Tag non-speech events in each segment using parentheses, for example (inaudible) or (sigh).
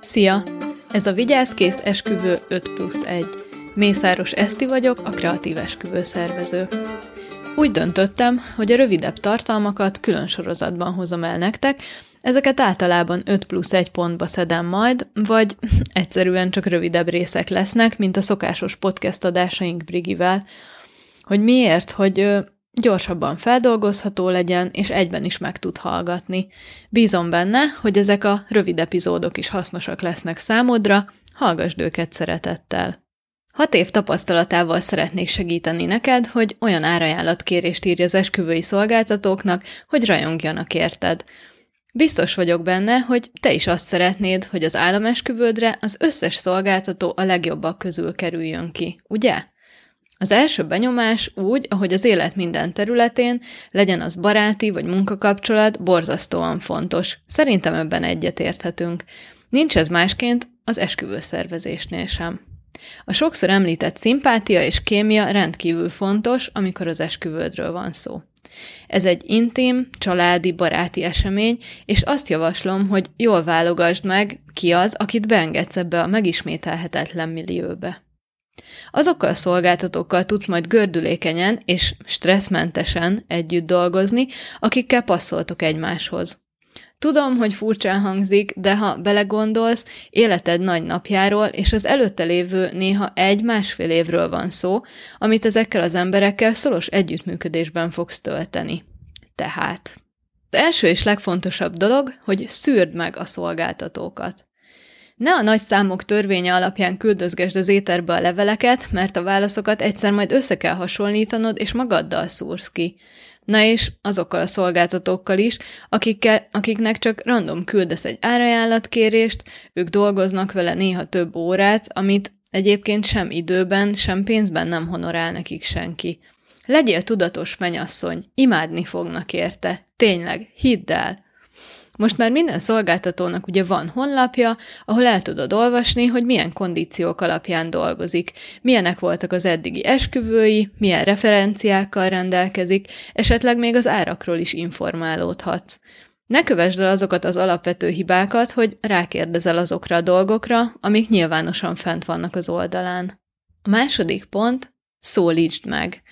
Szia! Ez a Vigyázkész esküvő 5 plusz 1. Mészáros Eszti vagyok, a kreatív esküvő szervező. Úgy döntöttem, hogy a rövidebb tartalmakat külön sorozatban hozom el nektek, ezeket általában 5 plusz 1 pontba szedem majd, vagy (laughs) egyszerűen csak rövidebb részek lesznek, mint a szokásos podcast adásaink Brigivel. Hogy miért? Hogy gyorsabban feldolgozható legyen, és egyben is meg tud hallgatni. Bízom benne, hogy ezek a rövid epizódok is hasznosak lesznek számodra, hallgasd őket szeretettel. Hat év tapasztalatával szeretnék segíteni neked, hogy olyan árajánlatkérést írj az esküvői szolgáltatóknak, hogy rajongjanak érted. Biztos vagyok benne, hogy te is azt szeretnéd, hogy az államesküvődre az összes szolgáltató a legjobbak közül kerüljön ki, ugye? Az első benyomás úgy, ahogy az élet minden területén, legyen az baráti vagy munkakapcsolat, borzasztóan fontos. Szerintem ebben egyetérthetünk. Nincs ez másként az esküvőszervezésnél sem. A sokszor említett szimpátia és kémia rendkívül fontos, amikor az esküvődről van szó. Ez egy intim, családi, baráti esemény, és azt javaslom, hogy jól válogasd meg, ki az, akit beengedsz ebbe a megismételhetetlen millióbe. Azokkal a szolgáltatókkal tudsz majd gördülékenyen és stresszmentesen együtt dolgozni, akikkel passzoltok egymáshoz. Tudom, hogy furcsán hangzik, de ha belegondolsz, életed nagy napjáról, és az előtte lévő néha egy-másfél évről van szó, amit ezekkel az emberekkel szoros együttműködésben fogsz tölteni. Tehát. Az első és legfontosabb dolog, hogy szűrd meg a szolgáltatókat. Ne a nagy számok törvénye alapján küldözgesd az éterbe a leveleket, mert a válaszokat egyszer majd össze kell hasonlítanod, és magaddal szúrsz ki. Na és azokkal a szolgáltatókkal is, akikkel, akiknek csak random küldesz egy árajánlatkérést, ők dolgoznak vele néha több órát, amit egyébként sem időben, sem pénzben nem honorál nekik senki. Legyél tudatos menyasszony, imádni fognak érte. Tényleg, hidd el! Most már minden szolgáltatónak ugye van honlapja, ahol el tudod olvasni, hogy milyen kondíciók alapján dolgozik, milyenek voltak az eddigi esküvői, milyen referenciákkal rendelkezik, esetleg még az árakról is informálódhatsz. Ne kövesd el azokat az alapvető hibákat, hogy rákérdezel azokra a dolgokra, amik nyilvánosan fent vannak az oldalán. A második pont, szólítsd meg.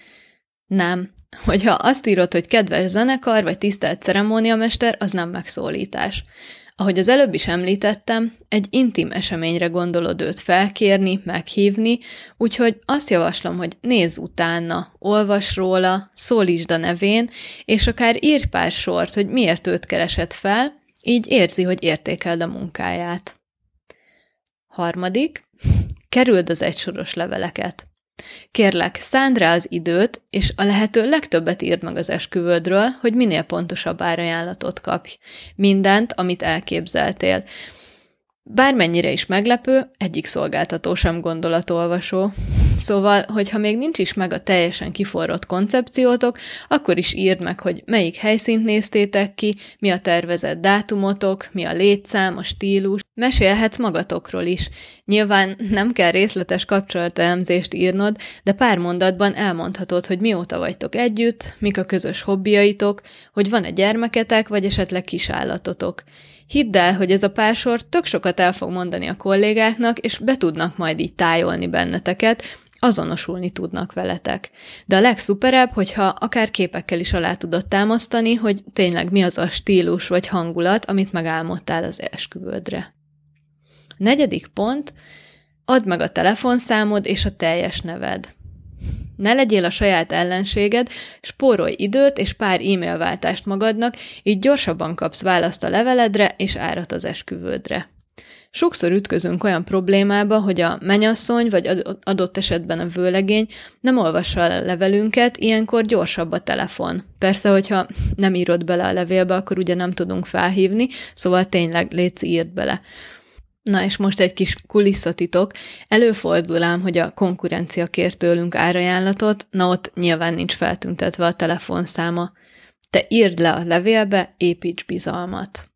Nem, Hogyha azt írod, hogy kedves zenekar, vagy tisztelt ceremóniamester, az nem megszólítás. Ahogy az előbb is említettem, egy intim eseményre gondolod őt felkérni, meghívni, úgyhogy azt javaslom, hogy nézz utána, olvas róla, szólítsd a nevén, és akár írj pár sort, hogy miért őt keresed fel, így érzi, hogy értékeld a munkáját. Harmadik, kerüld az egysoros leveleket. Kérlek, szánd rá az időt, és a lehető legtöbbet írd meg az esküvődről, hogy minél pontosabb árajánlatot kapj. Mindent, amit elképzeltél. Bármennyire is meglepő, egyik szolgáltató sem gondolatolvasó. Szóval, hogyha még nincs is meg a teljesen kiforrott koncepciótok, akkor is írd meg, hogy melyik helyszínt néztétek ki, mi a tervezett dátumotok, mi a létszám, a stílus. Mesélhetsz magatokról is. Nyilván nem kell részletes kapcsolatelemzést írnod, de pár mondatban elmondhatod, hogy mióta vagytok együtt, mik a közös hobbiaitok, hogy van-e gyermeketek, vagy esetleg kisállatotok. Hidd el, hogy ez a pársor tök sokat el fog mondani a kollégáknak, és be tudnak majd így tájolni benneteket, azonosulni tudnak veletek. De a legszuperebb, hogyha akár képekkel is alá tudod támasztani, hogy tényleg mi az a stílus vagy hangulat, amit megálmodtál az esküvődre. Negyedik pont, add meg a telefonszámod és a teljes neved. Ne legyél a saját ellenséged, spórolj időt és pár e-mail váltást magadnak, így gyorsabban kapsz választ a leveledre és árat az esküvődre. Sokszor ütközünk olyan problémába, hogy a menyasszony, vagy adott esetben a vőlegény nem olvassa a levelünket, ilyenkor gyorsabb a telefon. Persze, hogyha nem írod bele a levélbe, akkor ugye nem tudunk felhívni, szóval tényleg létsz írd bele. Na és most egy kis kulisszatitok. Előfordul ám, hogy a konkurencia kér tőlünk árajánlatot, na ott nyilván nincs feltüntetve a telefonszáma. Te írd le a levélbe, építs bizalmat.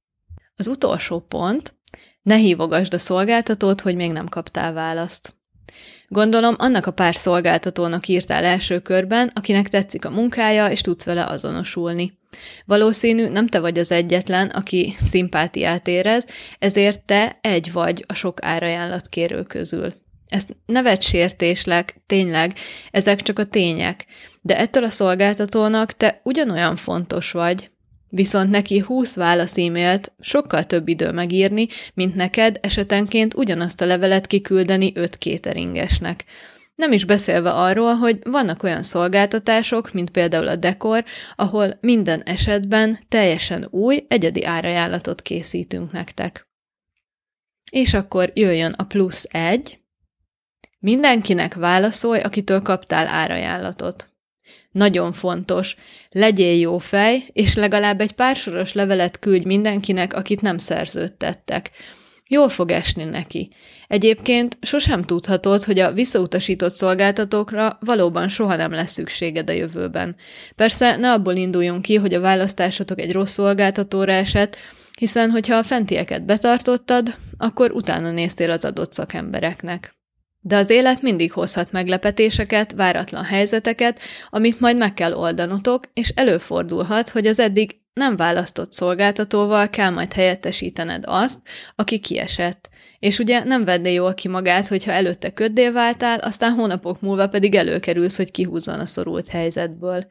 Az utolsó pont, ne hívogasd a szolgáltatót, hogy még nem kaptál választ. Gondolom, annak a pár szolgáltatónak írtál első körben, akinek tetszik a munkája, és tudsz vele azonosulni. Valószínű, nem te vagy az egyetlen, aki szimpátiát érez, ezért te egy vagy a sok árajánlatkérő közül. Ezt nevet sértéslek, tényleg, ezek csak a tények, de ettől a szolgáltatónak te ugyanolyan fontos vagy, viszont neki 20 válasz e-mailt sokkal több idő megírni, mint neked esetenként ugyanazt a levelet kiküldeni öt kéteringesnek. Nem is beszélve arról, hogy vannak olyan szolgáltatások, mint például a Dekor, ahol minden esetben teljesen új, egyedi árajánlatot készítünk nektek. És akkor jöjjön a plusz egy. Mindenkinek válaszolj, akitől kaptál árajánlatot. Nagyon fontos, legyél jó fej, és legalább egy pár soros levelet küldj mindenkinek, akit nem szerződtettek. Jól fog esni neki. Egyébként sosem tudhatod, hogy a visszautasított szolgáltatókra valóban soha nem lesz szükséged a jövőben. Persze ne abból induljunk ki, hogy a választásotok egy rossz szolgáltatóra esett, hiszen hogyha a fentieket betartottad, akkor utána néztél az adott szakembereknek. De az élet mindig hozhat meglepetéseket, váratlan helyzeteket, amit majd meg kell oldanotok, és előfordulhat, hogy az eddig nem választott szolgáltatóval kell majd helyettesítened azt, aki kiesett. És ugye nem venné jól ki magát, hogyha előtte köddé váltál, aztán hónapok múlva pedig előkerülsz, hogy kihúzzon a szorult helyzetből.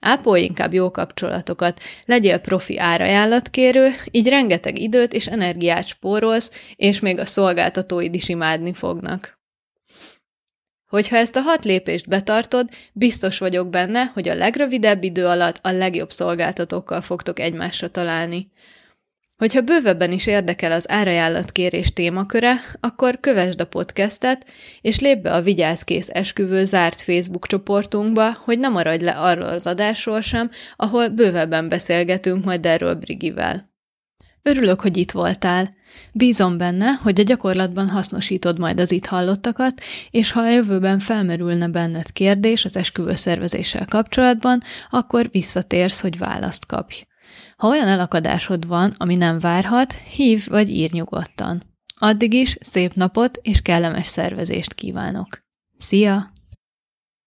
Ápolj inkább jó kapcsolatokat, legyél profi árajánlatkérő, így rengeteg időt és energiát spórolsz, és még a szolgáltatóid is imádni fognak. Hogyha ezt a hat lépést betartod, biztos vagyok benne, hogy a legrövidebb idő alatt a legjobb szolgáltatókkal fogtok egymásra találni. Hogyha bővebben is érdekel az árajánlatkérés témaköre, akkor kövesd a podcastet, és lépj be a Vigyázkész esküvő zárt Facebook csoportunkba, hogy ne maradj le arról az adásról sem, ahol bővebben beszélgetünk majd erről Brigivel. Örülök, hogy itt voltál. Bízom benne, hogy a gyakorlatban hasznosítod majd az itt hallottakat, és ha a jövőben felmerülne benned kérdés az esküvő szervezéssel kapcsolatban, akkor visszatérsz, hogy választ kapj. Ha olyan elakadásod van, ami nem várhat, hív vagy ír nyugodtan. Addig is szép napot és kellemes szervezést kívánok. Szia!